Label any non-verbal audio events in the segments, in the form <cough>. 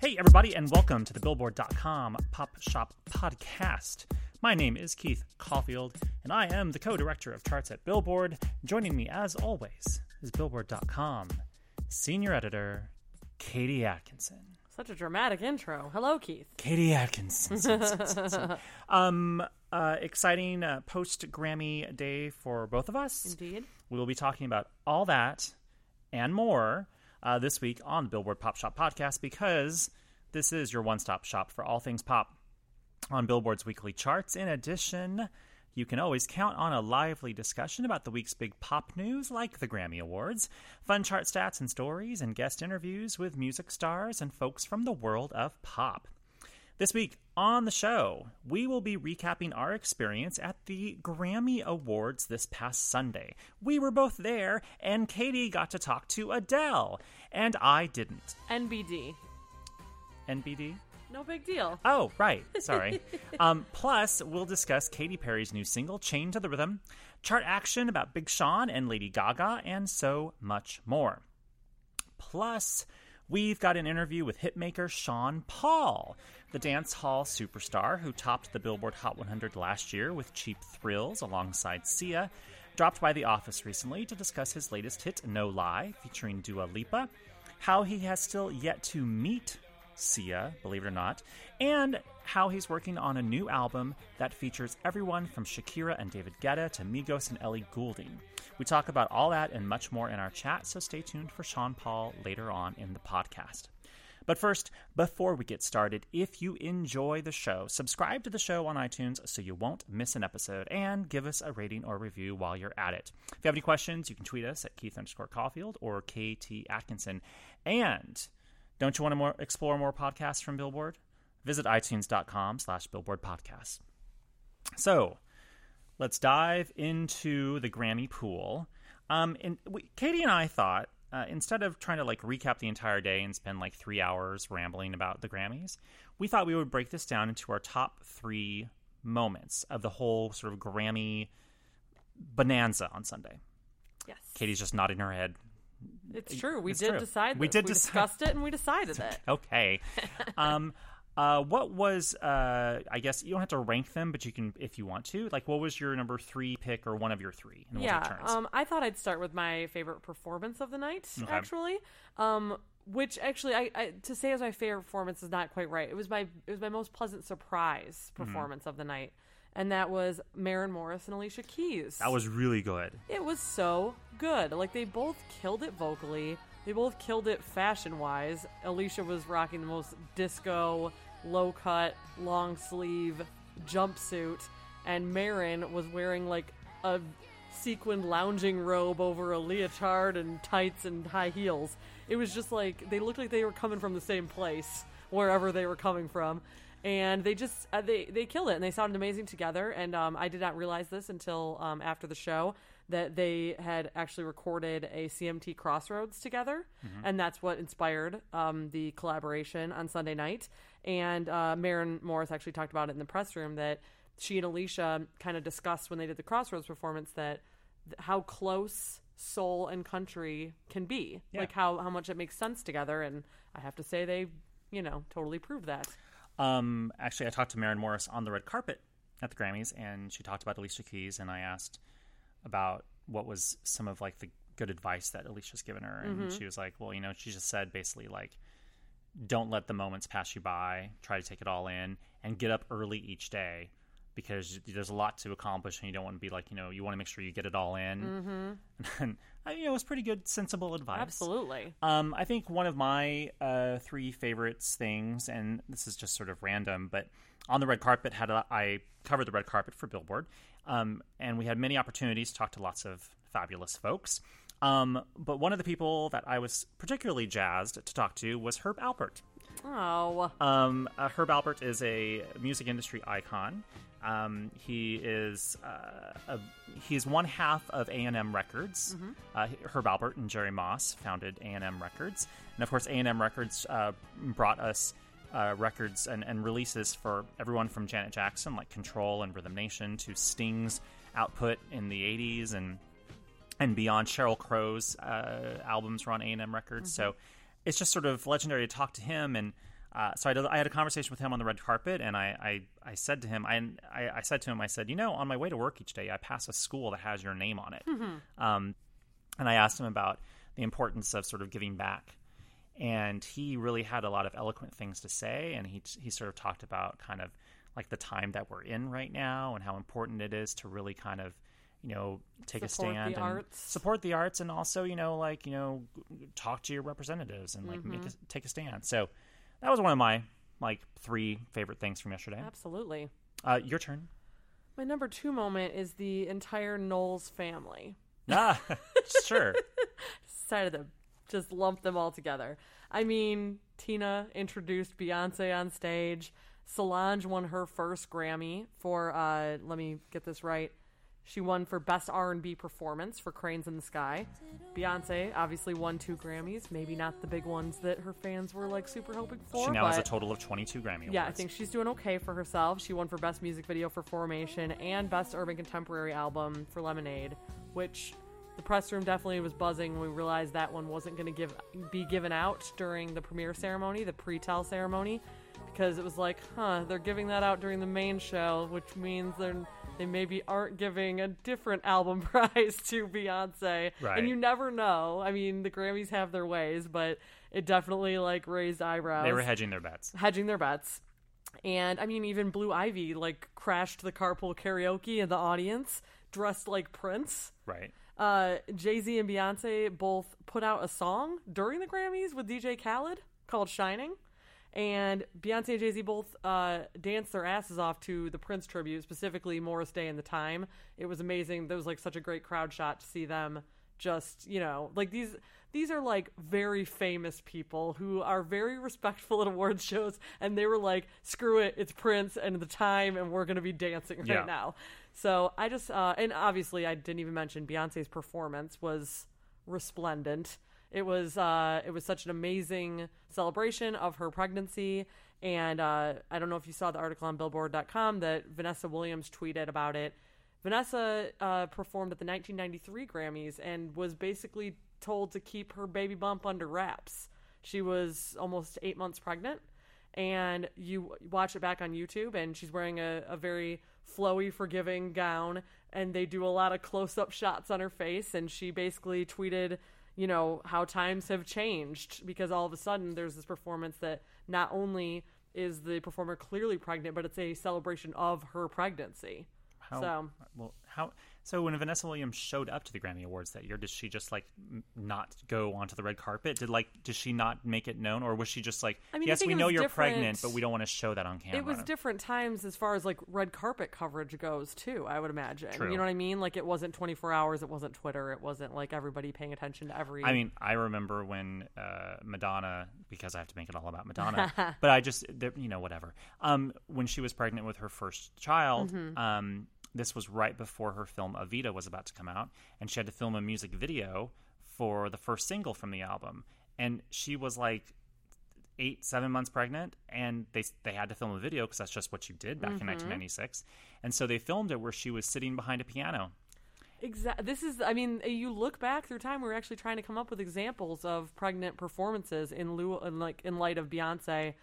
Hey, everybody, and welcome to the Billboard.com Pop Shop Podcast. My name is Keith Caulfield, and I am the co director of charts at Billboard. Joining me, as always, is Billboard.com senior editor Katie Atkinson. Such a dramatic intro. Hello, Keith. Katie Atkinson. <laughs> um, uh, exciting uh, post Grammy day for both of us. Indeed. We will be talking about all that and more uh, this week on the Billboard Pop Shop podcast because this is your one stop shop for all things pop on Billboard's weekly charts. In addition, you can always count on a lively discussion about the week's big pop news, like the Grammy Awards, fun chart stats and stories, and guest interviews with music stars and folks from the world of pop. This week on the show, we will be recapping our experience at the Grammy Awards this past Sunday. We were both there, and Katie got to talk to Adele, and I didn't. NBD. NBD? No big deal. Oh, right. <laughs> Sorry. um, plus, we'll discuss Katy Perry's new single, Chain to the Rhythm, chart action about Big Sean and Lady Gaga, and so much more. Plus, we've got an interview with hitmaker Sean Paul, the dance hall superstar who topped the Billboard Hot 100 last year with Cheap Thrills alongside Sia. Dropped by The Office recently to discuss his latest hit, No Lie, featuring Dua Lipa, how he has still yet to meet Sia, believe it or not, and how he's working on a new album that features everyone from Shakira and David Guetta to Migos and Ellie Goulding. We talk about all that and much more in our chat, so stay tuned for Sean Paul later on in the podcast. But first, before we get started, if you enjoy the show, subscribe to the show on iTunes so you won't miss an episode and give us a rating or review while you're at it. If you have any questions, you can tweet us at Keith underscore Caulfield or KT Atkinson. And don't you want to more, explore more podcasts from Billboard? Visit itunes.com slash billboard podcasts. So let's dive into the Grammy pool. Um, and we, Katie and I thought uh, instead of trying to like recap the entire day and spend like three hours rambling about the Grammys, we thought we would break this down into our top three moments of the whole sort of Grammy bonanza on Sunday. Yes. Katie's just nodding her head. It's true. We It's did true. decide. We did We discussed it and we decided it. Okay. <laughs> um, uh, what was uh, I guess you don't have to rank them, but you can if you want to. Like, what was your number three pick or one of your three? Yeah. turns. Um, I thought I'd start with my favorite performance of the night. Okay. Actually, um, which actually, I, I to say as my favorite performance is not quite right. It was my it was my most pleasant surprise Mm-hmm. performance of the night, and that was Maren Morris and Alicia Keys. that was really good. It was so good. Like they both killed it vocally. They both killed it fashion wise. Alicia was rocking the most disco, low cut, long sleeve jumpsuit, and Maren was wearing like a sequined lounging robe over a leotard and tights and high heels. It was just like they looked like they were coming from the same place wherever they were coming from. And they just uh, they they killed it and they sounded amazing together. And um, I did not realize this until um, after the show that they had actually recorded a CMT Crossroads together, and that's what inspired um, the collaboration on Sunday night. And uh, Maren Morris actually talked about it in the press room that she and Alicia kind of discussed when they did the Crossroads performance that th- how close soul and country can be, Yeah. like how how much it makes sense together. And I have to say they, you know, totally proved that. Um, actually, I talked to Maren Morris on the red carpet at the Grammys, and she talked about Alicia Keys, and I asked about what was some of like the good advice that Alicia's given her, and she was like, "Well, you know, she just said basically like, don't let the moments pass you by. Try to take it all in, and get up early each day." Because there's a lot to accomplish, and you don't want to be like, you know, you want to make sure you get it all in. Mm-hmm. <laughs> And, I you know, it was pretty good, sensible advice. Absolutely. Um, I think one of my uh, three favorites things, and this is just sort of random, but on the red carpet, had a, I covered the red carpet for Billboard, um, and we had many opportunities to talk to lots of fabulous folks. Um, but one of the people that I was particularly jazzed to talk to was Herb Alpert. Oh, Um, uh, Herb Alpert is a music industry icon. Um, he is uh, a, he's one half of A and M Records. Uh, Herb Alpert and Jerry Moss founded A and M Records, and of course A and M Records uh, brought us uh, records and, and releases for everyone from Janet Jackson, like Control and Rhythm Nation, to Sting's output in the '80s and and beyond. Sheryl Crow's uh, albums were on A and M Records, so it's just sort of legendary to talk to him. And uh, so I, did, I had a conversation with him on the red carpet, and I, I, I said to him, I, I, I said to him, I said, you know, on my way to work each day, I pass a school that has your name on it, um, and I asked him about the importance of sort of giving back, and he really had a lot of eloquent things to say, and he he sort of talked about kind of like the time that we're in right now and how important it is to really kind of you know take Support a stand and arts. support the arts and also you know like you know talk to your representatives and like make a, take a stand so that was one of my like three favorite things from yesterday Absolutely. uh, your turn My number two moment is the entire Knowles family. ah <laughs> sure Decided to just lump them all together. I mean, Tina introduced Beyonce on stage. Solange won her first Grammy for uh let me get this right. She won for Best R&B Performance for Cranes in the Sky. Beyonce obviously won two Grammys, maybe not the big ones that her fans were like super hoping for. she now has a total of 22 grammy awards yeah, I think she's doing okay for herself. She won for Best Music Video for Formation and Best Urban Contemporary Album for Lemonade, which the press room definitely was buzzing when we realized that one wasn't going to give be given out during the premiere ceremony, the pre-tell ceremony, because it was like, huh, they're giving that out during the main show, which means they're they maybe aren't giving a different album <laughs> prize to Beyonce. Right. And you never know. I mean, the Grammys have their ways, but it definitely like raised eyebrows they were hedging their bets hedging their bets. And I mean, even Blue Ivy like crashed the carpool karaoke in the audience, dressed like Prince. right Uh, Jay Z and Beyonce both put out a song during the Grammys with DJ Khaled called "Shining," and Beyonce and Jay Z both uh, danced their asses off to the Prince tribute, specifically Morris Day and the Time. It was amazing. There was like such a great crowd shot to see them. Just you know, like these these are like very famous people who are very respectful at awards shows, and they were like, "Screw it, it's Prince and the Time, and we're gonna be dancing right Yeah. now." So I just uh, and obviously I didn't even mention Beyonce's performance was resplendent. It was uh, it was such an amazing celebration of her pregnancy, and uh, I don't know if you saw the article on Billboard.com that Vanessa Williams tweeted about it. Vanessa uh, performed at the 1993 Grammys and was basically told to keep her baby bump under wraps. She was almost eight months pregnant, and you watch it back on YouTube, and she's wearing a, a very flowy, forgiving gown, and they do a lot of close up shots on her face, and she basically tweeted, you know, how times have changed because all of a sudden there's this performance that not only is the performer clearly pregnant, but it's a celebration of her pregnancy. how So- well how so when vanessa williams showed up to the grammy awards that year did she just like not go onto the red carpet did like did she not make it known or was she just like I mean, I yes we know you're different- pregnant but we don't want to show that on camera It was different times as far as like red carpet coverage goes too. I would imagine. True. You know what I mean? Like it wasn't 24 hours. It wasn't Twitter. It wasn't like everybody paying attention to every. I mean, I remember when uh, Madonna, because I have to make it all about Madonna, <laughs> but I just, you know, whatever. Um, when she was pregnant with her first child, Mm-hmm. um, this was right before her film Evita was about to come out, and she had to film a music video for the first single from the album, and she was like eight, seven months pregnant, and they they had to film a video because that's just what you did back Mm-hmm. in 1996, and so they filmed it where she was sitting behind a piano. Exactly. This is. I mean, you look back through time. We're actually trying to come up with examples of pregnant performances in lieu, in like in light of Beyonce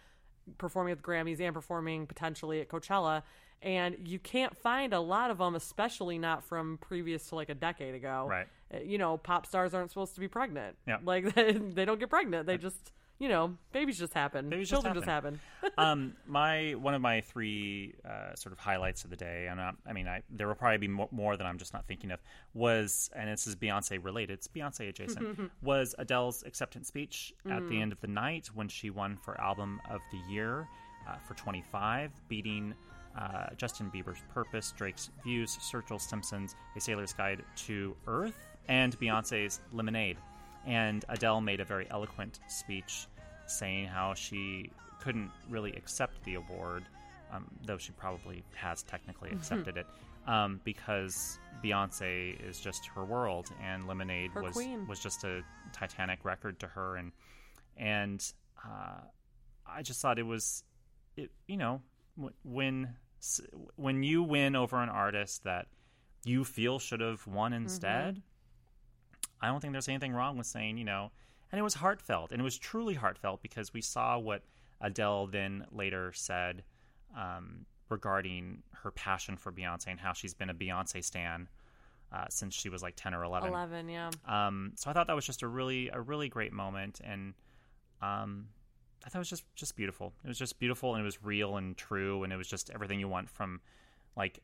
performing at the Grammys and performing potentially at Coachella. And you can't find a lot of them, especially not from previous to like a decade ago. Right. Uh, You know, pop stars aren't supposed to be pregnant. Yeah. Like <laughs> they don't get pregnant. They just, you know, babies just happen. Babies just Children just happen. um, <laughs> my one of my three uh, sort of highlights of the day, and I, I mean, I, there will probably be more, more that I'm just not thinking of. Was and this is Beyonce related. It's Beyonce adjacent. <laughs> was Adele's acceptance speech at the end of the night when she won for album of the year uh, for 25, beating. Uh, Justin Bieber's Purpose, Drake's Views, Sturgill Simpson's A Sailor's Guide to Earth, and Beyonce's Lemonade. And Adele made a very eloquent speech saying how she couldn't really accept the award, um, though she probably has technically accepted it, um, because Beyonce is just her world, and Lemonade Her was queen. was just a Titanic record to her, and and uh, I just thought it was, it you know, wh- when when you win over an artist that you feel should have won instead. I don't think there's anything wrong with saying, you know, and it was heartfelt, and it was truly heartfelt because we saw what Adele then later said um, regarding her passion for Beyonce and how she's been a Beyonce stan uh, since she was like ten or eleven. Eleven, yeah. Um, so I thought that was just a really a really great moment, and um, I thought it was just just beautiful. It was just beautiful, and it was real and true, and it was just everything you want from like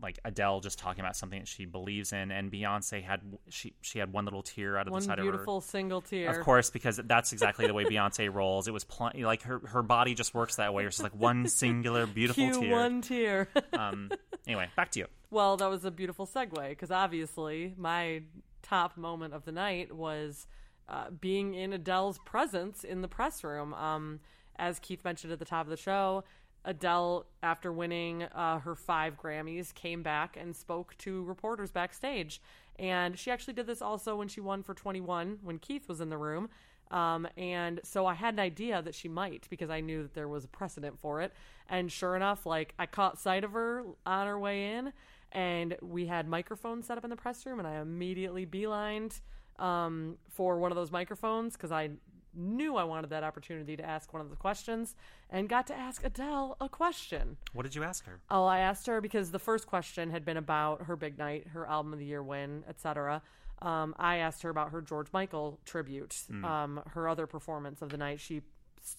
like Adele just talking about something that she believes in, and Beyonce had she she had one little tear out of One the side of her. Beautiful single tear. Of course, because that's exactly the way Beyonce <laughs> rolls. It was pl- like her her body just works that way. It's just like one <laughs> singular beautiful Cue tear. one tear. <laughs> Um, anyway, back to you. Well, that was a beautiful segue because obviously my top moment of the night was uh, being in Adele's presence in the press room. Um, as Keith mentioned at the top of the show, Adele, after winning uh, her five Grammys, came back and spoke to reporters backstage. And she actually did this also when she won for 21 when Keith was in the room. Um, and so I had an idea that she might because I knew that there was a precedent for it. And sure enough, like I caught sight of her on her way in, and we had microphones set up in the press room, and I immediately beelined um, for one of those microphones because I knew I wanted that opportunity to ask one of the questions, and got to ask Adele a question. What did you ask her? Oh, I asked her because the first question had been about her big night, her album of the year win, etc. Um, I asked her about her George Michael tribute, um, her other performance of the night. She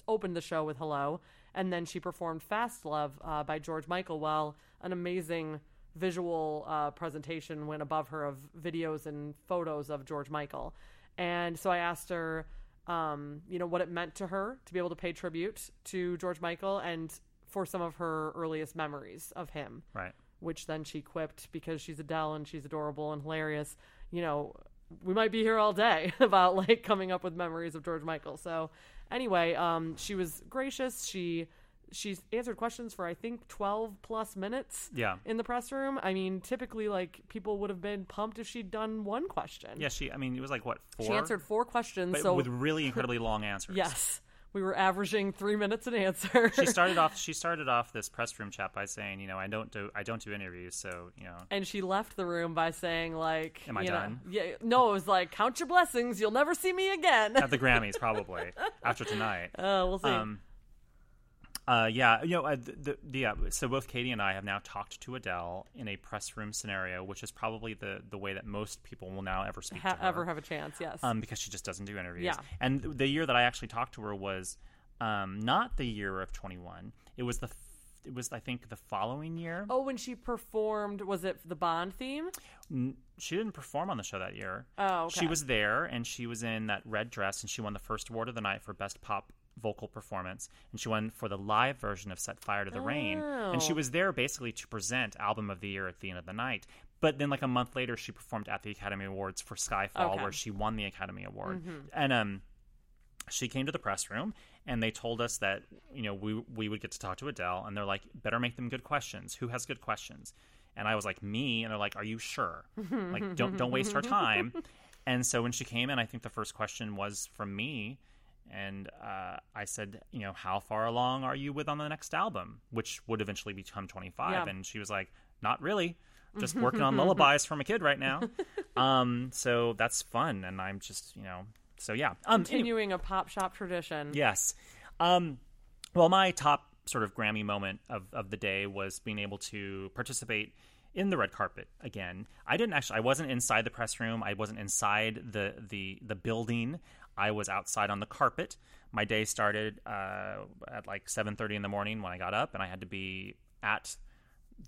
opened the show with "Hello," and then she performed "Fastlove" uh, by George Michael. Well, an amazing visual uh, presentation went above her of videos and photos of George Michael, and so I asked her, um, you know, what it meant to her to be able to pay tribute to George Michael and for some of her earliest memories of him Right. which then she quipped because she's Adele and she's adorable and hilarious. You know, we might be here all day <laughs> about like coming up with memories of George Michael. So anyway, um, she was gracious. She she answered questions for I think twelve plus minutes. Yeah. In the press room, I mean, typically like people would have been pumped if she'd done one question. Yeah, she. I mean, it was like what four? she answered four questions. but so with really incredibly long answers. yes, we were averaging three minutes an answer. she <laughs> started off. She started off this press room chat by saying, you know, I don't do I don't do interviews, so you know, and she left the room by saying like Am I you know- done? yeah no it was like count your blessings you'll never see me again at the Grammys <laughs> probably after tonight. uh, we'll see Um, uh, yeah, you know, uh, the, the, yeah. So both Katie and I have now talked to Adele in a press room scenario, which is probably the the way that most people will now ever speak ha- to her. ever have a chance yes um, because she just doesn't do interviews. Yeah. And the year that I actually talked to her was um, not the year of 21. It was the f- it was I think the following year. oh when she performed was it the bond theme N- She didn't perform on the show that year. oh okay. She was there and she was in that red dress and she won the first award of the night for best pop vocal performance and she won for the live version of Set Fire to the Rain and she Oh. was there basically to present album of the year at the end of the night. But then like a month later she performed at the Academy Awards for Skyfall Okay. Mm-hmm. where she won the Academy Award. And um she came to the press room and they told us that you know we we would get to talk to Adele and they're like better make them good questions. Who has good questions? And I was like me and they're like are you sure? like don't don't waste our <laughs> time. And so when she came in I think the first question was from me and uh, I said, you know, how far along are you with on the next album, which would eventually become 25? Yeah. And she was like, not really. Just working <laughs> on lullabies from a kid right now. <laughs> Um, so that's fun, and I'm just, you know, so yeah. Um, anyway- continuing a pop shop tradition Yes. Um, well, my top sort of Grammy moment of, of the day was being able to participate in the red carpet again. I didn't actually. I wasn't inside the press room. I wasn't inside the the the building. I was outside on the carpet. My day started uh, at like seven thirty in the morning when I got up, and I had to be at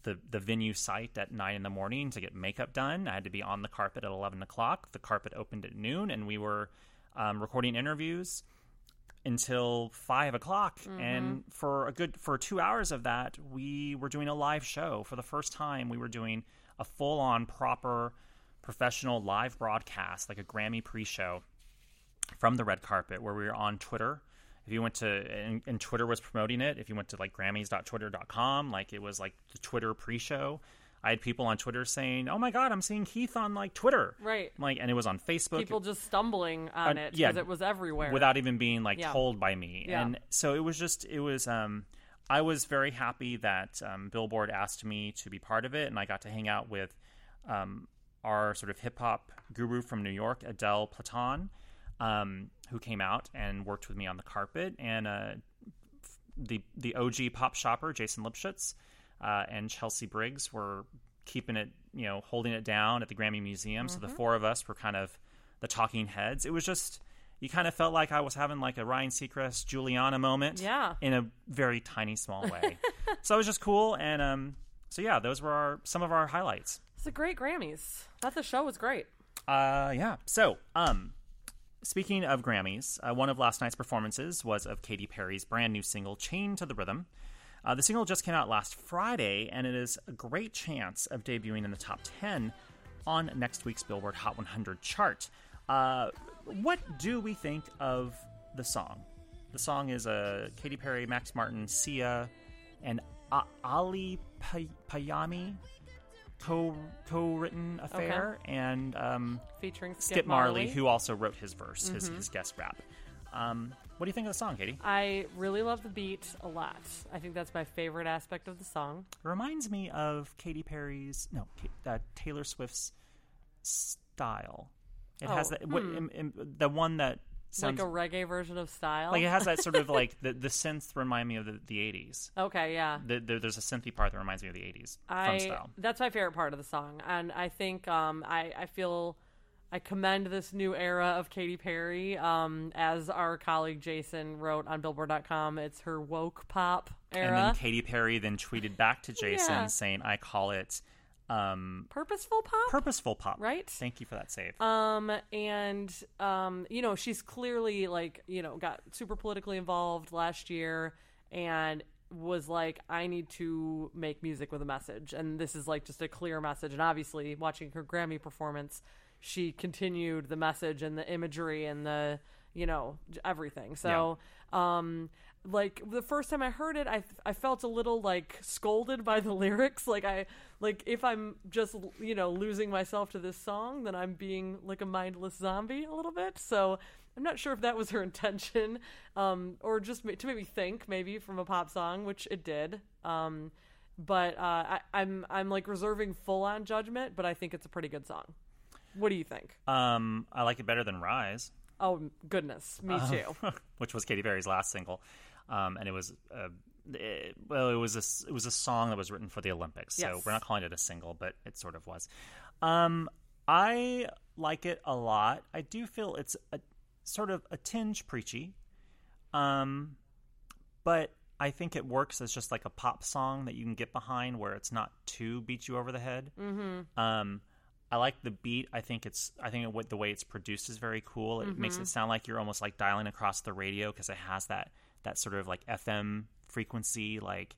the the venue site at nine in the morning to get makeup done. I had to be on the carpet at eleven o'clock. The carpet opened at noon, and we were um, recording interviews until five o'clock. And for a good for two hours of that, we were doing a live show for the first time. We were doing a full on proper professional live broadcast, like a Grammy pre-show from the red carpet, where we were on Twitter. If you went to and, and Twitter was promoting it, if you went to like Grammys.twitter.com, like it was like the Twitter pre-show. I had people on Twitter saying, "Oh my God, I'm seeing Keith on like Twitter." Right. Like, and it was on Facebook people just stumbling on Uh, it yeah, because it was everywhere without even being like Yeah. told by me. Yeah. And so it was just it was um I was very happy that um, Billboard asked me to be part of it and I got to hang out with um, our sort of hip hop guru from New York, Adelle Platon, um, who came out and worked with me on the carpet and uh, the the OG pop shopper Jason Lipshutz uh, and Chelsea Briggs were keeping it, you know, holding it down at the Grammy Museum. So the Mm-hmm. four of us were kind of the talking heads. It was just you kind of felt like I was having like a Ryan Seacrest Giuliana moment, Yeah. in a very tiny small way. <laughs> so it was just cool, and um, so yeah, those were our some of our highlights. It's a great Grammys. That the show was great. Uh, yeah. So, um, speaking of Grammys, uh, one of last night's performances was of Katy Perry's brand new single "Chain to the Rhythm." Uh, the single just came out last Friday, and it is a great chance of debuting in the top 10 on next week's Billboard Hot 100 chart. Uh, what do we think of the song? The song is a Katy Perry, Max Martin, Sia, and Ali Pay- Payami co co-written affair, and um, Featuring Skip, Skip Marley, Marley, who also wrote his verse, his, his guest rap. Um, what do you think of the song, Katie? I really love the beat a lot. I think that's my favorite aspect of the song. It reminds me of Katy Perry's, no, uh, Taylor Swift's style. It has Oh, that, what, im- im- the one that sounds like a reggae version of style. like it has that sort of like <laughs> the the synths remind me of the, the 80s. okay, yeah. The, the, there's a synthy part that reminds me of the 80s from I style. that's my favorite part of the song, and I think um, I I feel I commend this new era of Katy Perry. Um, as our colleague Jason wrote on Billboard.com, it's her woke pop era. And then Katy Perry then tweeted back to <laughs> Jason Yeah. saying, "I call it um, Purposeful pop, purposeful pop." right? Thank you for that save. Um, and um, you know, she's clearly like, you know, got super politically involved last year and was like, I need to make music with a message. And this is like just a clear message. And obviously, watching her Grammy performance, she continued the message and the imagery and the, you know, everything. So, um, like the first time I heard it, I I felt a little like scolded by the <laughs> lyrics. Like I like if I'm just you know losing myself to this song, then I'm being like a mindless zombie a little bit. So I'm not sure if that was her <laughs> intention, um, or just to make me think maybe from a pop song, which it did. Um, but uh, I, I'm I'm like reserving full on judgment, but I think it's a pretty good song. What do you think? Um, I like it better than Rise. Oh goodness, me too. <laughs> which was Katy Perry's last single, um, and it was uh, it, well, it was a it was a song that was written for the Olympics. So Yes. we're not calling it a single, but it sort of was. Um, I like it a lot. I do feel it's a sort of a tinge preachy, um, but I think it works as just like a pop song that you can get behind, where it's not too beat you over the head. Mm-hmm. Um, I like the beat. I think it's. I think it, the way it's produced is very cool. It makes it sound like you're almost like dialing across the radio because it has that that sort of like FM frequency like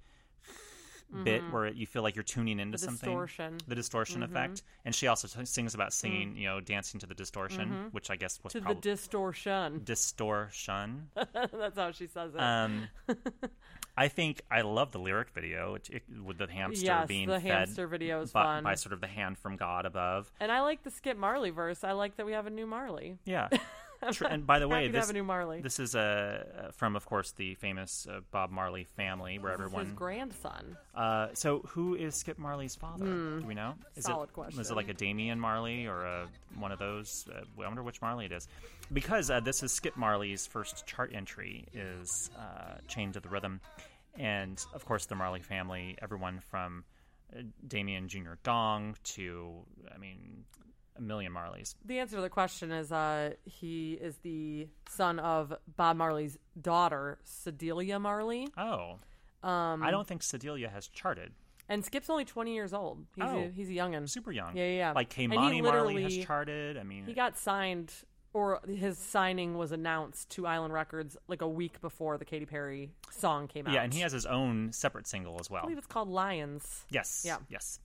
bit mm-hmm. where you feel like you're tuning into The something. distortion. The distortion mm-hmm. effect. And she also t- sings about mm. singing, you know, dancing to the distortion, mm-hmm. which I guess was to the distortion. distortion. <laughs> That's how she says it. Um, <laughs> I think I love the lyric video it, it- with the hamster Yes, being the fed hamster video is by, fun. by sort of the hand from God above. and I like the Skip Marley verse. I like that we have a new Marley. Yeah. <laughs> <laughs> And by the way, this have a new Marley. this is uh, from, of course, the famous uh, Bob Marley family, where This is everyone. his grandson. Uh, so, who is Skip Marley's father? Do we know? Is. Solid it, question. Is it like a Damian Marley or a, one of those? Uh, I wonder which Marley it is, because uh, this is Skip Marley's first chart entry is uh, "Chained to the Rhythm," and of course the Marley family, everyone from uh, Damian Jr. Gong to, I mean, a million Marleys. The answer to the question is uh, he is the son of Bob Marley's daughter, Cedella Marley. Oh, Um, I don't think Cedella has charted. And Skip's only 20 years old. He's, Oh. a, he's a youngin'. Super young. Yeah, yeah, yeah. Like Ky-Mani Marley has charted. I mean, He got signed, or his signing was announced to Island Records like a week before the Katy Perry song came out. yeah, and he has his own separate single as well. I believe it's called Lions. Yes. Yeah. Yes.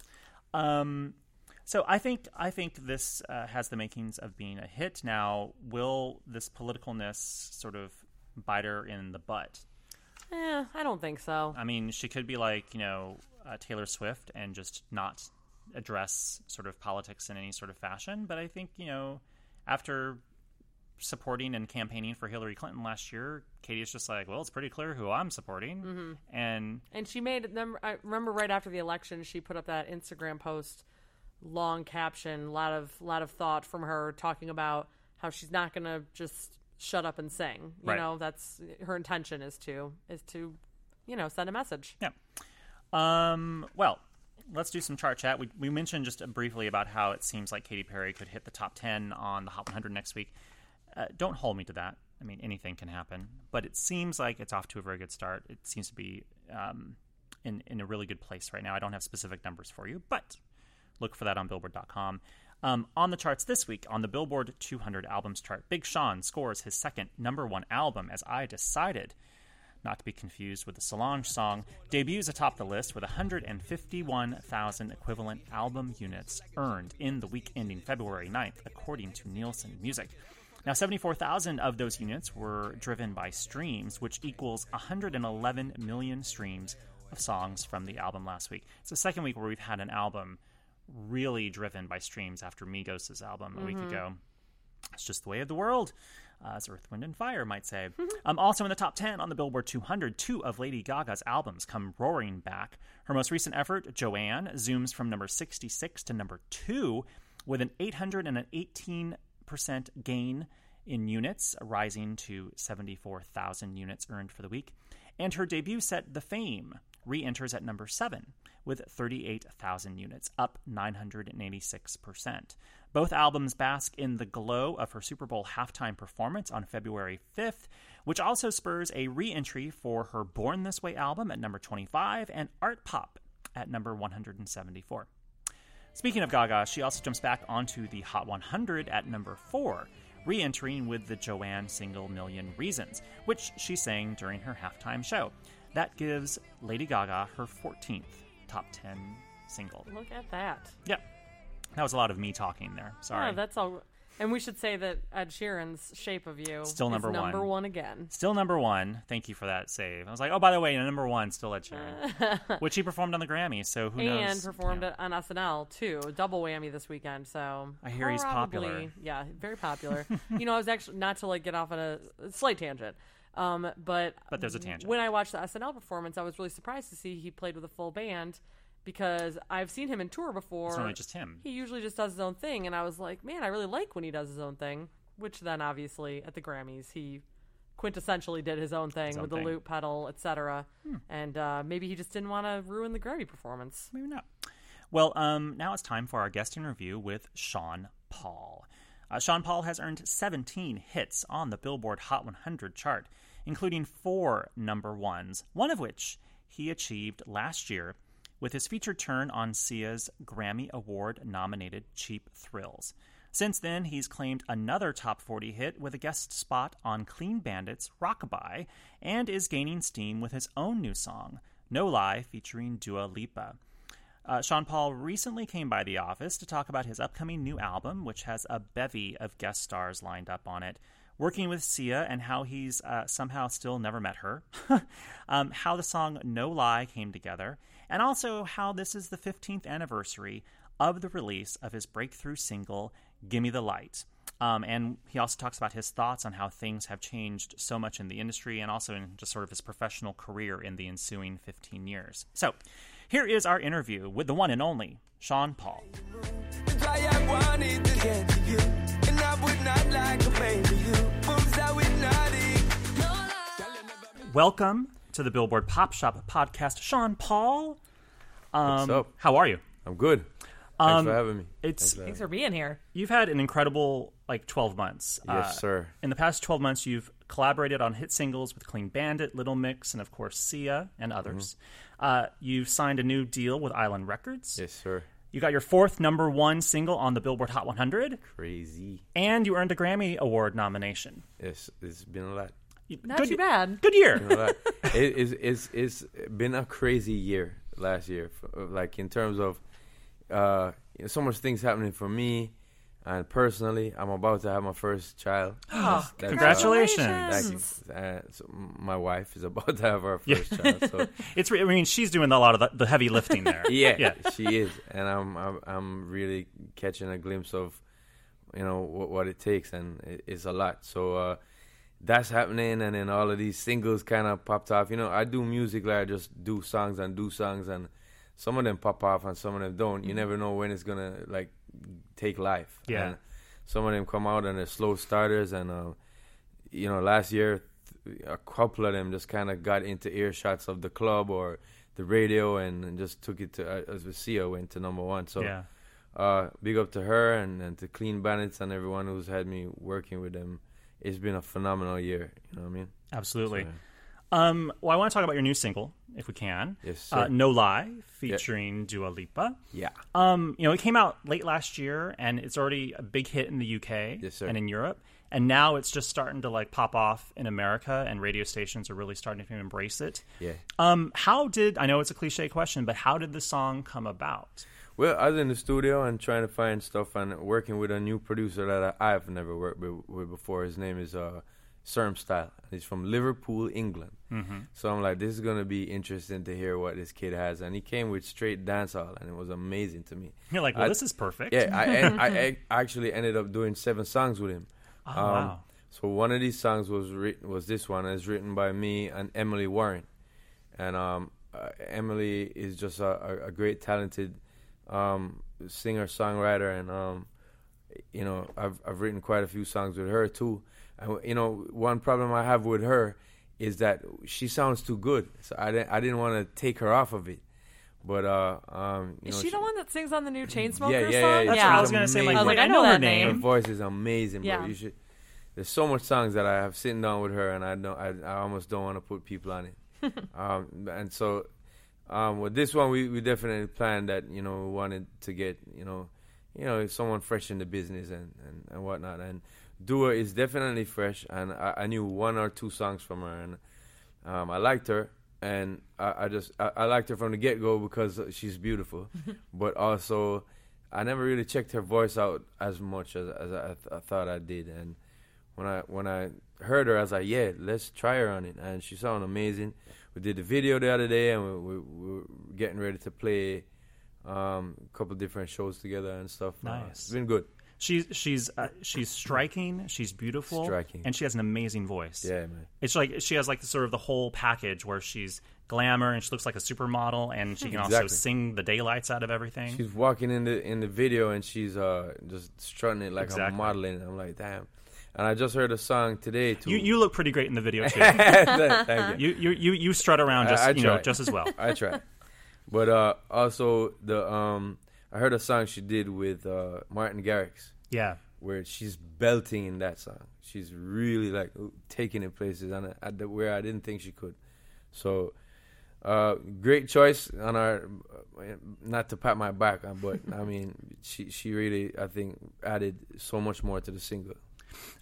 Um, so I think I think this uh, has the makings of being a hit. Now, will this politicalness sort of bite her in the butt? Eh, I don't think so. I mean, she could be like you know uh, Taylor Swift and just not address sort of politics in any sort of fashion. But I think you know after supporting and campaigning for Hillary Clinton last year, Katy is just like, well, it's pretty clear who I'm supporting, Mm-hmm. and And she made them. I remember right after the election, she put up that Instagram post, long caption, a lot of lot of thought from her talking about how she's not going to just shut up and sing. You Right. know, that's her intention is to is to you know, send a message. Yeah. Um, well, let's do some chart chat. We, we mentioned just briefly about how it seems like Katy Perry could hit the top 10 on the Hot 100 next week. Uh, don't hold me to that. I mean, anything can happen. But it seems like it's off to a very good start. It seems to be um, in, in a really good place right now. I don't have specific numbers for you, but look for that on Billboard.com. Um, on the charts this week, on the Billboard 200 albums chart, Big Sean scores his second number one album, As I Decided not to be confused with the Solange song, debuts atop the list with 151,000 equivalent album units earned in the week ending February 9th, according to Nielsen Music. Now, 74,000 of those units were driven by streams, which equals 111 million streams of songs from the album last week. It's the second week where we've had an album really driven by streams after Migos' album a week ago. It's just the way of the world, uh, as Earth, Wind, and Fire might say. um, also in the top 10 on the Billboard 200, two of Lady Gaga's albums come roaring back. Her most recent effort, Joanne, zooms from number 66 to number 2 with an 818% gain in units, rising to 74,000 units earned for the week. And her debut set, The Fame, re enters at number 7 with 38,000 units, up 986%. Both albums bask in the glow of her Super Bowl halftime performance on February 5th, which also spurs a re entry for her Born This Way album at number 25 and Artpop at number 174. Speaking of Gaga, she also jumps back onto the Hot 100 at number 4, re entering with the Joanne single Million Reasons, which she sang during her halftime show. That gives Lady Gaga her 14th top 10 single. Look at that. Yeah. That was a lot of me talking there. Sorry. Yeah, that's all. And we should say that Ed Sheeran's "Shape of You" Still is number one. number one again. Still number one. Thank you for that save. I was like, oh, by the way, number one, still Ed Sheeran, <laughs> which he performed on the Grammy. So who knows? and performed Yeah. on SNL too. Double whammy this weekend. So I hear he's popular. Yeah, very popular. <laughs> you know, I was actually not to like get off on a slight tangent, um, but But there's a tangent. When I watched the SNL performance, I was really surprised to see he played with a full band because I've seen him in tour before. It's only just him. He usually just does his own thing, and I was like, man, I really like when he does his own thing. Which then, obviously, at the Grammys, he quintessentially did his own thing own with the thing. loop pedal, etc. And uh, maybe he just didn't want to ruin the Grammy performance. Maybe not. Well, um, now it's time for our guest interview with Sean Paul. Uh, Sean Paul has earned 17 hits on the Billboard Hot 100 chart, including four number ones, one of which he achieved last year with his featured turn on Sia's Grammy Award nominated Cheap Thrills. Since then, he's claimed another top 40 hit with a guest spot on Clean Bandits' Rockabye and is gaining steam with his own new song, No Lie, featuring Dua Lipa. Uh, Sean Paul recently came by the office to talk about his upcoming new album, which has a bevy of guest stars lined up on it. Working with Sia and how he's uh, somehow still never met her, <laughs> um, how the song No Lie came together, and also how this is the 15th anniversary of the release of his breakthrough single, Gimme the Light. Um, and he also talks about his thoughts on how things have changed so much in the industry and also in just sort of his professional career in the ensuing 15 years. So, here is our interview with the one and only Sean Paul. Try I wanted to get to you, and I would not like to baby you. Moves that we naughty. Welcome to the Billboard Pop Shop podcast, Sean Paul. Um, What's up? How are you? I'm good. Thanks Um, for having me. it's- Thanks for Thanks having for being here. You've had an incredible like 12 months. Uh, Yes, sir. In the past 12 months, you've collaborated on hit singles with Clean Bandit, Little Mix, and of course Sia and others. Uh, you've signed a new deal with Island Records. Yes, sir. You got your fourth number one single on the Billboard Hot 100, Crazy. and you earned a Grammy Award nomination. Yes, it's been a lot. Not good, too bad. Good year. Been a lot. <laughs> it, it's, it's, it's been a crazy year last year. f- Like in terms of uh, you know, so much things happening for me, and personally, I'm about to have my first child. <gasps> That's- that's, uh, Congratulations. Thank you. Uh, so my wife is about to have her Yeah. first child. So <laughs> It's. re- I mean, she's doing a lot of the, the heavy lifting there. <laughs> yeah, Yeah. she is, and I'm, I'm I'm really catching a glimpse of, you know, what, what it takes, and it, it's a lot. So uh, that's happening, and then all of these singles kind of popped off. You know, I do music like I just do songs and do songs, and some of them pop off, and some of them don't. You never know when it's gonna like take life. Yeah. And some of them come out and they're slow starters, and uh, you know, last year a couple of them just kind of got into earshots of the club or the radio and, and just took it to uh, as we see her went to number one. So yeah. uh, big up to her and, and to Clean Bandits and everyone who's had me working with them. It's been a phenomenal year. You know what I mean? Absolutely. So, Um, well, I want to talk about your new single, if we can. Yes, Uh, no Lie, featuring Dua Lipa. yeah. Um, you know, it came out late last year, and it's already a big hit in the UK Yes, and in Europe. And now it's just starting to like pop off in America, and radio stations are really starting to embrace it. Yeah. Um, how did I know it's a cliche question, but how did the song come about? Well, I was in the studio and trying to find stuff and working with a new producer that I, I've never worked with, with before. His name is uh, Sermstyle. He's from Liverpool, England. Mm-hmm. So I'm like, this is gonna be interesting to hear what this kid has. And he came with straight dancehall, and it was amazing to me. You're like, well, I- this is perfect. Yeah, I, en- I <laughs> actually ended up doing seven songs with him. Oh, wow. So one of these songs was written was this one. It's written by me and Emily Warren, and um, uh, Emily is just a, a, a great talented um, singer songwriter, and um, you know I've I've written quite a few songs with her too. And you know one problem I have with her is that she sounds too good, so I didn't I didn't want to take her off of it. But uh, um, you Is know, she the one that sings on the new Chainsmokers Yeah, yeah, song? yeah, That's yeah. what I was gonna say. Like, amazing. I was like, wait, I know her name. Her voice is amazing, bro. Yeah. You should. There's so much songs that I have sitting down with her, and I don't. I, I almost don't want to put people on it. <laughs> um, and so, um, with this one, we, we definitely planned that. You know, we wanted to get you know, you know, someone fresh in the business and and, and whatnot. And Dua is definitely fresh, and I, I knew one or two songs from her, and um, I liked her. And I, I just I, I liked her from the get go because she's beautiful, <laughs> but also I never really checked her voice out as much as, as I, th- I thought I did. And when I when I heard her, I was like, yeah, let's try her on it. And she sounded amazing. We did the video the other day, and we, we, we were getting ready to play um, a couple different shows together and stuff. Uh, Nice. it's been good. She's she's uh, she's striking. She's beautiful. Striking. and she has an amazing voice. Yeah, man. It's like she has like the sort of the whole package where she's glamour and she looks like a supermodel and she can also sing the daylights out of everything. She's walking in the in the video and she's uh just strutting it like Exactly. I'm modeling. I'm like, damn. And I just heard a song today too. you you look pretty great in the video too. <laughs> Thank you. you, you you you strut around just I you know just as well. <laughs> I try. But uh, also the um, I heard a song she did with uh, Martin Garrix Yeah. where she's belting in that song. She's really like taking it places and at the, where I didn't think she could. So uh, great choice on our. Not to pat my back, uh, but I <laughs> mean, she she really I think added so much more to the single.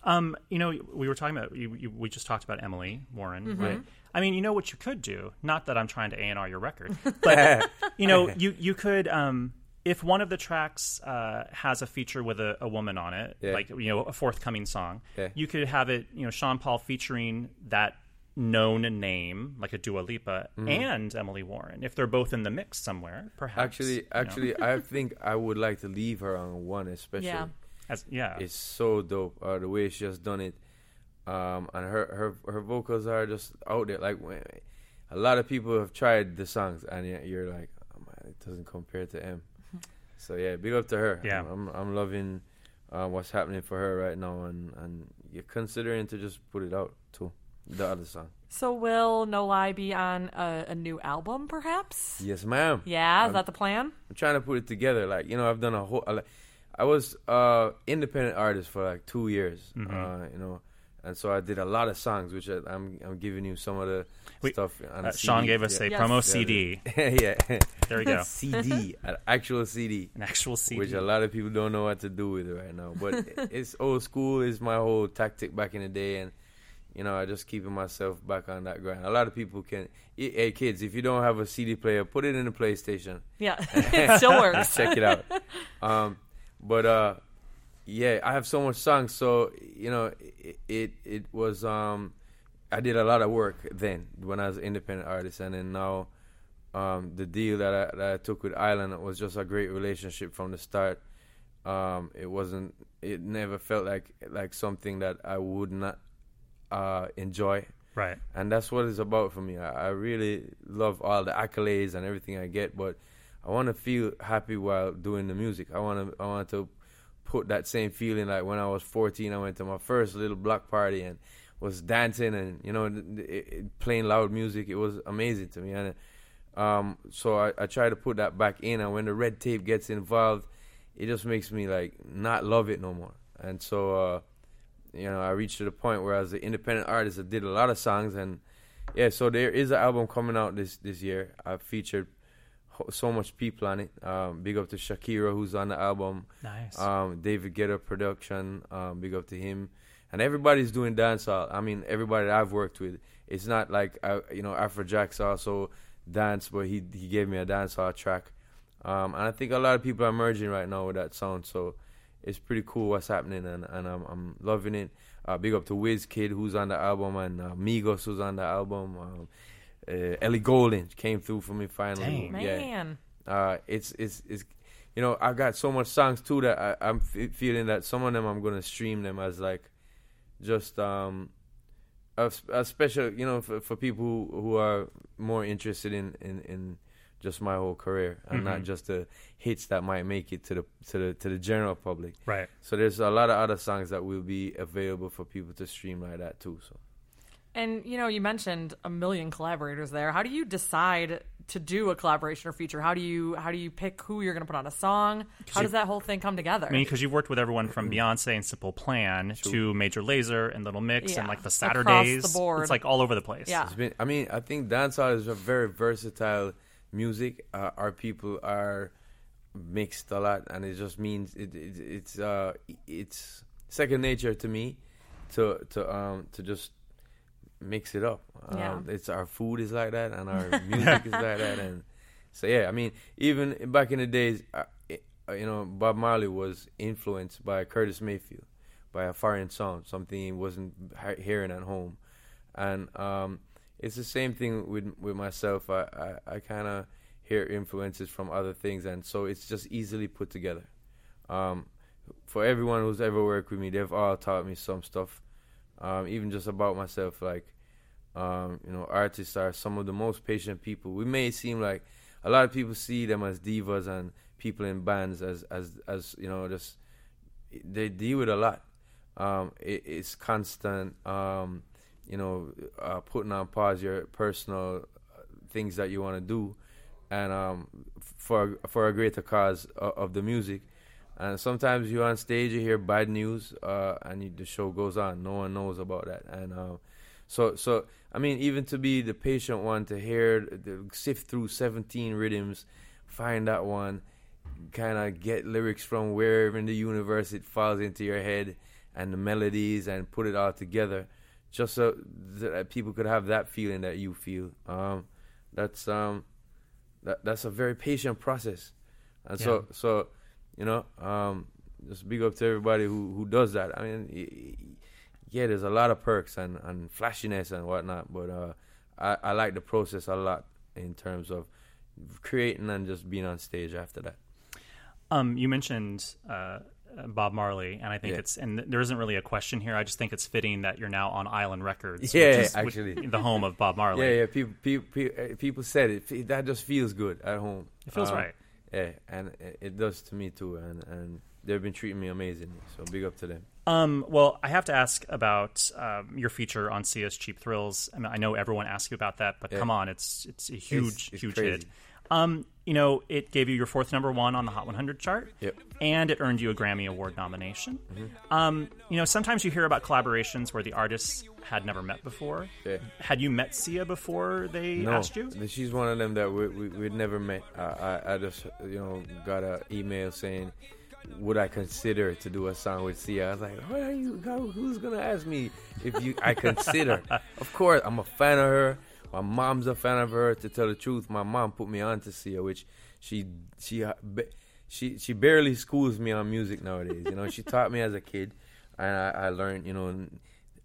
Um, you know, we were talking about you, you, we just talked about Emily Warren, Mm-hmm. right? I mean, you know what you could do. Not that I'm trying to A and R your record, <laughs> but <laughs> you know, you you could um, if one of the tracks uh, has a feature with a, a woman on it, Yeah. like you know, a forthcoming song, Yeah. you could have it, you know, Sean Paul featuring that known name like a Dua Lipa and Emily Warren. If they're both in the mix somewhere, perhaps. Mm-hmm. Actually, you know, actually, I think I would like to leave her on one, especially. Yeah. as, yeah, It's so dope. Uh, the way she has done it, um, and her her her vocals are just out there. Like a lot of people have tried the songs, and yet you're like, oh, man, it doesn't compare to M. So yeah, big up to her. Yeah. I'm I'm loving uh, what's happening for her right now, and and you're considering to just put it out too. The other song. So will No Lie be on a, a new album, perhaps? Yes, ma'am. Yeah, is I'm- that the plan? I'm trying to put it together. Like you know, I've done a whole. I, like, I was uh independent artist for like two years. Mm-hmm. Uh, you know, and so I did a lot of songs, which I, I'm I'm giving you some of the Wait, stuff. On uh, a Sean gave us yeah. a Yes. promo Yeah, CD. <laughs> yeah, There we go, <laughs> CD, an actual CD, an actual CD. which a lot of people don't know what to do with it right now. But <laughs> it's old school. Is my whole tactic back in the day, and you know, I just keeping myself back on that grind. A lot of people can. Hey, kids, if you don't have a CD player, put it in the PlayStation. Yeah, it still works. check it out. Um, but uh, yeah, I have so much songs, so you know, it it, it was um, I did a lot of work then when I was an independent artist, and then now, um, the deal that I that I took with Island was just a great relationship from the start. Um, it wasn't. It never felt like like something that I would not uh, enjoy right. and that's what it's about for me. I, I really love all the accolades and everything I get, but I want to feel happy while doing the music. I want to I want to put that same feeling like when I was 14. I went to my first little block party and was dancing and you know it, it, playing loud music. It was amazing to me, and um, so I, I try to put that back in. And when the red tape gets involved, it just makes me like not love it no more. And so uh, you know, I reached to the point where as an independent artist, I did a lot of songs, and yeah, so there is an album coming out this this year. I featured so much people on it. Um, big up to Shakira who's on the album. Nice. Um, David Guetta production. Um, big up to him. And everybody's doing dancehall. I mean, everybody that I've worked with. It's not like I, you know Afrojack's also dance, but he he gave me a dancehall track. Um, and I think a lot of people are merging right now with that sound. So it's pretty cool what's happening, and, and I'm I'm loving it. Uh, big up to Wizkid who's on the album, and uh, Migos who's on the album. Uh, Ellie Goulding came through for me finally. Dang. Yeah. Uh, it's it's it's you know I've got so much songs too that I, I'm f- feeling that some of them I'm gonna stream them as like just um a, a special you know for, for people who, who are more interested in, in, in just my whole career and not Mhm. just the hits that might make it to the to the to the general public. Right. So there's a lot of other songs that will be available for people to stream like that too. So And you know, you mentioned a million collaborators there. How do you decide to do a collaboration or feature? How do you how do you pick who you're going to put on a song? How you- does that whole thing come together? I mean, because you've worked with everyone from Beyonce and Simple Plan to Major Lazer and Little Mix Yeah. and like the Across Saturdays. the board. It's like all over the place. Yeah. It's been. I mean, I think dancehall is a very versatile music. Uh, our people are mixed a lot, and it just means it, it, it's uh, it's second nature to me to to um to just mix it up. Um, It's our food is like that, and our <laughs> music is like that, and so yeah. I mean, even back in the days, uh, it, uh, you know, Bob Marley was influenced by Curtis Mayfield, by a foreign sound, something he wasn't he- hearing at home, and um, it's the same thing with with myself. I I, I kind of hear influences from other things, and so it's just easily put together. Um, for everyone who's ever worked with me, they've all taught me some stuff, um, even just about myself. Like, um, you know, artists are some of the most patient people. We may seem like a lot of people see them as divas and people in bands as as as you know, just they deal with a lot. Um, it, it's constant. Um, you know, uh, putting on pause your personal uh, things that you want to do, and um, for for a greater cause of, of the music. And sometimes you're on stage, you hear bad news, uh, and you, the show goes on. No one knows about that, and um, so so I mean, even to be the patient one to hear, the, sift through 17 rhythms, find that one, kind of get lyrics from wherever in the universe it falls into your head, and the melodies, and put it all together, just so that people could have that feeling that you feel. Um, that's um, that that's a very patient process, and so so you know um, just big up to everybody who who does that. I mean. yeah, there's a lot of perks and, and flashiness and whatnot, but uh, I, I like the process a lot in terms of creating and just being on stage after that. Um, you mentioned uh, Bob Marley, and I think Yeah. it's and there isn't really a question here. I just think it's fitting that you're now on Island Records. Yeah, which is, which- <laughs> actually. <laughs> the home of Bob Marley. Yeah, yeah. People, people, people, people said it. That just feels good at home. It feels Um, right. Yeah, and it, does to me too. And and they've been treating me amazingly. So big up to them. Um, well, I have to ask about um, your feature on Sia's Cheap Thrills. I, mean, I know everyone asks you about that, but Yeah. come on, it's it's a huge, it's huge crazy. hit. Um, you know, it gave you your fourth number one on the Hot 100 chart, Yep. and it earned you a Grammy Award nomination. Mm-hmm. Um, you know, sometimes you hear about collaborations where the artists had never met before. Yeah. Had you met Sia before they No, asked you? she's one of them that we, we we'd never met. I, I I just you know got an email saying, would I consider to do a song with Sia? I was like, you? Who's gonna ask me if you? I consider. <laughs> of course, I'm a fan of her. My mom's a fan of her. To tell the truth, my mom put me on to Sia, which she she uh, she she barely schools me on music nowadays. You know, she taught me as a kid, and I, I learned. You know,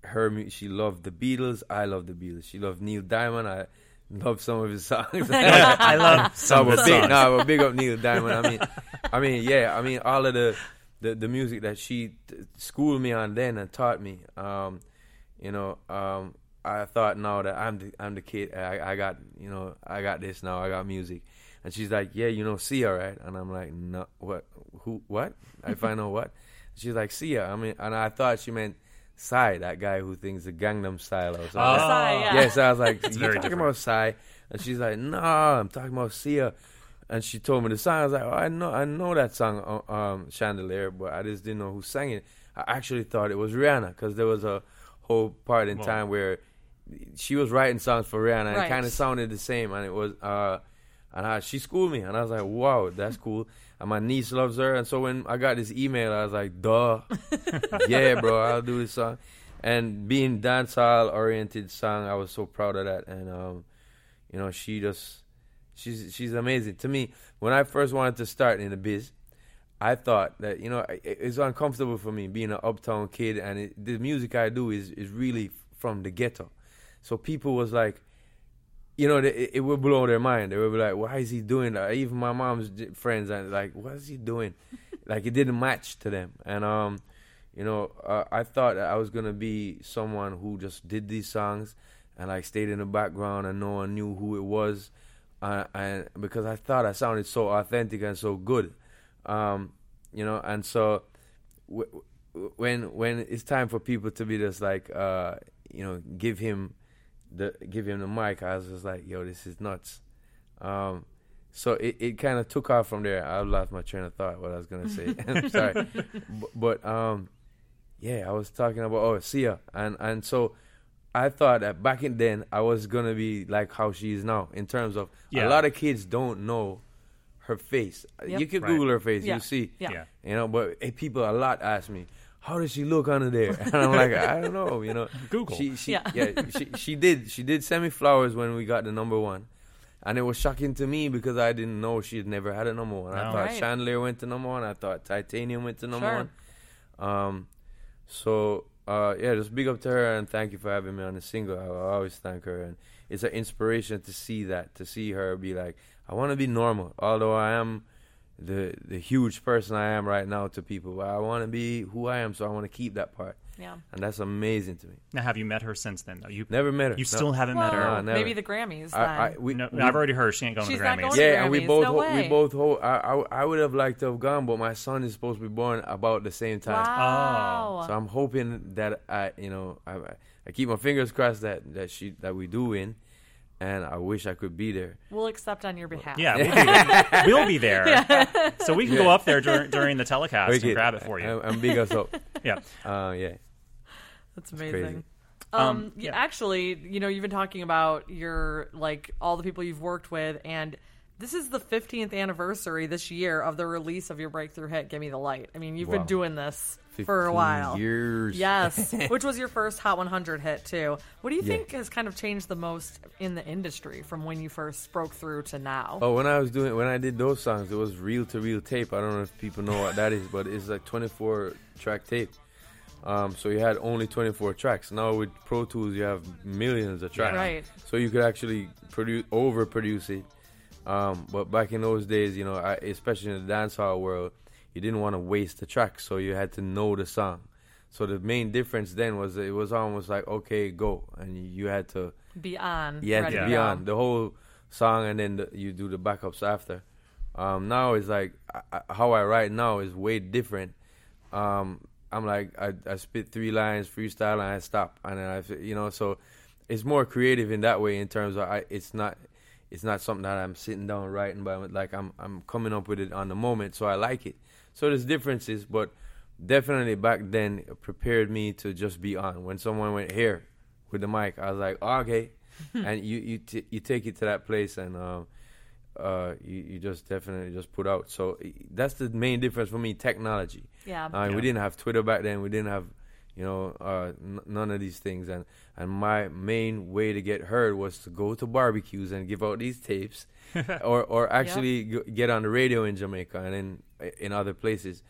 her she loved the Beatles. I love the Beatles. She loved Neil Diamond. I love some of his songs. <laughs> I love <laughs> some of his songs. no, but big up Neil Diamond. I mean, I mean, yeah, I mean, all of the the, the music that she t- schooled me on then and taught me. Um, you know, um, I thought now that I'm the I'm the kid. I, I got you know I got this now. I got music, and she's like, yeah, you know, Sia, right? And I'm like, no, what? Who? What? I <laughs> find out what? She's like Sia. I mean, and I thought she meant Psy, that guy who thinks the Gangnam Style or something. Oh. Psy, yeah. Yeah, so I was like, <laughs> "You're talking different. about Psy? And she's like, no, I'm talking about Sia. And she told me the song. I was like, oh, I know, I know that song, uh, um, Chandelier, but I just didn't know who sang it. I actually thought it was Rihanna because there was a whole part in Well- time where she was writing songs for Rihanna and Right. it kind of sounded the same. And it was, uh, and I, she schooled me, and I was like, wow, that's cool. And my niece loves her, and so when I got this email, I was like, duh, <laughs> yeah, bro, I'll do this song. And being dancehall oriented song, I was so proud of that. And um, you know, she just she's she's amazing to me. When I first wanted to start in the biz, I thought that you know it- it's uncomfortable for me being an uptown kid, and it, the music I do is is really from the ghetto. So people was like, you know, it, it would blow their mind. They would be like, "Why is he doing that?" Even my mom's friends and like, "What is he doing?" <laughs> like it didn't match to them, and um, you know, uh, I thought that I was gonna be someone who just did these songs and like stayed in the background and no one knew who it was, uh, and because I thought I sounded so authentic and so good, um, you know, and so w- w- when when it's time for people to be just like, uh, you know, give him the give him the mic, I was just like, yo, this is nuts. Um, so it, it kind of took off from there. I lost my train of thought. What I was gonna say. <laughs> I'm sorry, <laughs> but, but um, yeah, I was talking about oh Sia, and and so I thought that back in then I was gonna be like how she is now in terms of Yeah. a lot of kids don't know her face. Yep. You can Right. Google her face, Yeah. you see, Yeah. Yeah. you know. But eh, people a lot ask me, how does she look under there? <laughs> And I'm like, I don't know, you know. <laughs> Google. She she Yeah. yeah, she she did she did send me flowers when we got the number one. And it was shocking to me because I didn't know she had never had a number one. I thought Right. Chandelier went to number one. I thought Titanium went to number Sure. one. Um, so uh, yeah, just big up to her and thank you for having me on the single. I, I always thank her, and it's an inspiration to see that, to see her be like, I want to be normal, although I am the the huge person I am right now to people. I want to be who I am, so I want to keep that part, Yeah. and that's amazing to me. Now, have you met her since then? Though you Never met her. you No. still haven't met her. Well, No, maybe the Grammys. Then. I, I, we, no, we- I've already heard she ain't going She's to the Grammys. going to yeah, and we both no ho- we both ho- I, I I would have liked to have gone, but my son is supposed to be born about the same time. Wow. Oh. So I'm hoping that I, you know, I, I keep my fingers crossed that that she that we do win, and I wish I could be there. we'll accept on your behalf. Yeah, we'll be there. <laughs> we'll be there. So we can go up there dur- <laughs> during the telecast and Wicked. grab it for you. And, and big us up. <laughs> yeah. Uh, yeah. That's crazy. amazing. Um, Um, yeah. actually, you know, you've been talking about your like all the people you've worked with, and this is the 15th anniversary this year of the release of your breakthrough hit, "Give Me the Light." I mean, you've Wow. been doing this for a while. Years. Yes, <laughs> which was your first Hot 100 hit too. What do you Yeah. think has kind of changed the most in the industry from when you first broke through to now? Oh, when I was doing when I did those songs, it was reel to reel tape. I don't know if people know what that is, but it's like 24 track tape. Um, so you had only 24 tracks. Now with Pro Tools, you have millions of tracks. Right. So you could actually over produce overproduce it. Um, but back in those days, you know, I, especially in the dancehall world, you didn't want to waste the track, so you had to know the song. So the main difference then was it was almost like okay, go, and you had to Be on. you had to be on the whole song, and then the, you do the backups after. Um, now it's like I, I, how I write now is way different. Um, I'm like I, I spit three lines freestyle and I stop, and then I you know so it's more creative in that way in terms of I, it's not it's not something that I'm sitting down writing, but like I'm I'm coming up with it on the moment, so I like it. So there's differences, but definitely back then it prepared me to just be on. When someone went here with the mic, I was like, oh, okay, <laughs> and you you t- you take it to that place and. Um, uh, you, you just definitely just put out. So that's the main difference for me. Technology. Yeah. Uh, Yeah. We didn't have Twitter back then. We didn't have, you know, uh, n- none of these things. And and my main way to get heard was to go to barbecues and give out these tapes, <laughs> or or actually g- get on the radio in Jamaica and in in other places.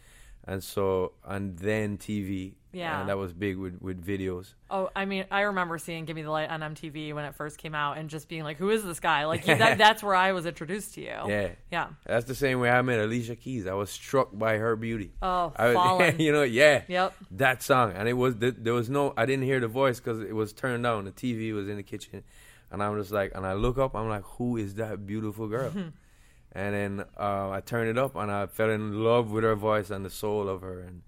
And so and then TV. Yeah. And that was big with with videos. Oh, I mean, I remember seeing "Give Me the Light" on MTV when it first came out, and just being like, "Who is this guy?" Like that, <laughs> that's where I was introduced to you. Yeah. yeah. That's the same way I met Alicia Keys. I was struck by her beauty. Oh, I <laughs> fallen. you know, yeah. Yep. That song, and it was there was no. I didn't hear the voice because it was turned down. The TV was in the kitchen, and I'm just like, and I look up. I'm like, who is that beautiful girl? <laughs> and then uh, I turned it up, and I fell in love with her voice and the soul of her, and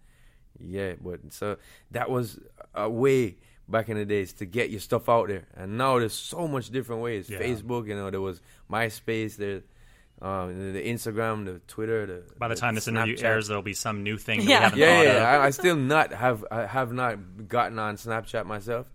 Yeah, but so that was a way back in the days to get your stuff out there, and now there's so much different ways. Yeah. Facebook, you know, there was MySpace, there, um, the Instagram, the Twitter. The By the time this interview Snapchat. airs, there'll be some new thing that Yeah. we haven't yeah, yeah, of. I, I still not have I have not gotten on Snapchat myself,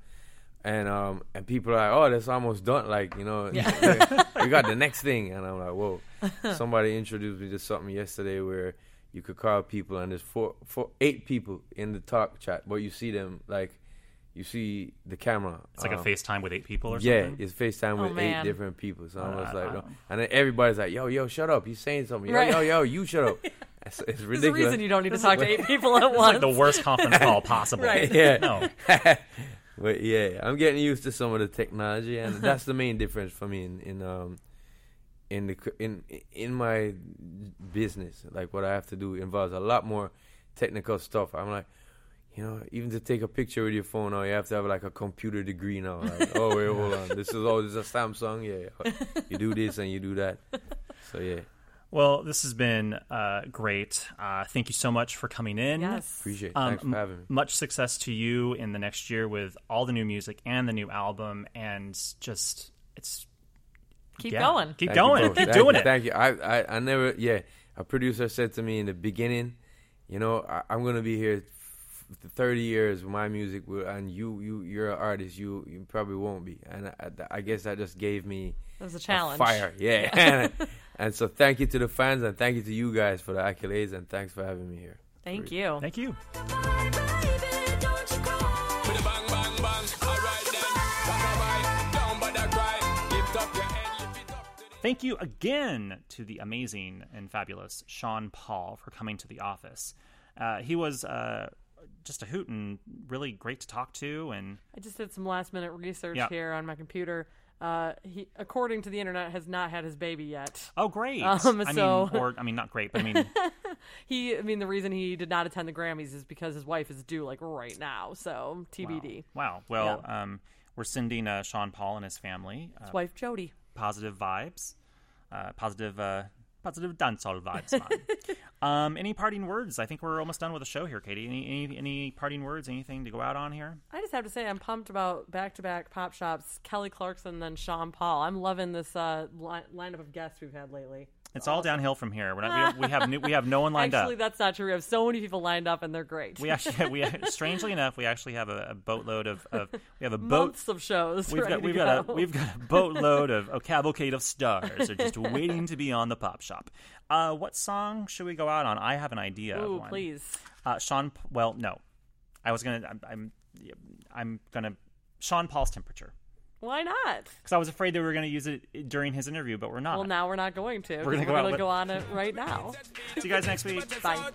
and um and people are like, oh, that's almost done. Like you know, we got the next thing, and I'm like, whoa. <laughs> Somebody introduced me to something yesterday where you could call people, and there's four, four, eight people in the talk chat, but you see them like you see the camera. It's like a um, FaceTime with eight people or yeah, something. it's FaceTime Oh, with eight different people. So I'm Uh, just like, I- oh. and then everybody's like, yo, yo, shut up. He's saying something. Yo, Right. yo, yo, you shut up. <laughs> It's, it's There's a ridiculous. reason you don't need to talk to eight people at <laughs> It's once. like the worst conference call possible. Right. <laughs> Yeah. No. but yeah, I'm getting used to some of the technology, and that's the main difference for me in in um in the in in my business. Like what I have to do involves a lot more technical stuff. I'm like. You know, even to take a picture with your phone now, you have to have like a computer degree now. Like, <laughs> oh wait, hold on, this is oh, this is a Samsung. Yeah, you do this and you do that. So yeah, Well, this has been uh, great. Uh, thank you so much for coming in. yes. appreciate. it. Um, Thanks for having me. Much success to you in the next year with all the new music and the new album, and just it's Keep yeah, going. keep Thank going, both. keep Thank doing you, it. Thank you. I, I, I never, yeah. A producer said to me in the beginning, you know, I, I'm gonna be here f- 30 years with my music, with- and you, you, you're an artist. You, you probably won't be. And I, I guess that just gave me it was a a challenge. fire. <laughs> Yeah. and, <laughs> and so thank you to the fans, and thank you to you guys for the accolades, and thanks for having me here. Thank you. Thank you. Thank you again to the amazing and fabulous Sean Paul for coming to the office. Uh, he was uh, just a hoot and really great to talk to, and I just did some last minute research Yeah. here on my computer. Uh, he, according to the internet, has not had his baby yet. oh, great! Um, I so- mean, or I mean, not great, but I mean, <laughs> He, I mean, the reason he did not attend the Grammys is because his wife is due like right now. So TBD. wow. Well, um, we're sending uh, Sean Paul and his family uh, His wife Jodi. Positive vibes, uh, positive, uh, positive dancehall vibes. <laughs> um, any parting words? I think we're almost done with the show here, Katie. Any, any any parting words? Anything to go out on here? I just have to say I'm pumped about back to back pop shops. Kelly Clarkson, then Sean Paul. I'm loving this uh, li- lineup of guests we've had lately. It's all downhill from here. We're not, we, have, we have new, we have no one lined Actually, up. Actually, that's not true. We have so many people lined up, and they're great. We actually we strangely enough we actually have a, a boatload of, of we have a boat. months of shows. We've got we've go. got a we've got a boatload of a cavalcade of stars are just waiting to be on the pop shop. Uh, what song should we go out on? I have an idea. of Ooh, please. Uh, Sean. Well, no, I was gonna. I'm. I'm, I'm gonna. Sean Paul's temperature Why not? because I was afraid they were gonna use it during his interview, but we're not. Well, now we're not going to. We're gonna go to go on it right now. <laughs> See you guys next week. Bye. Well,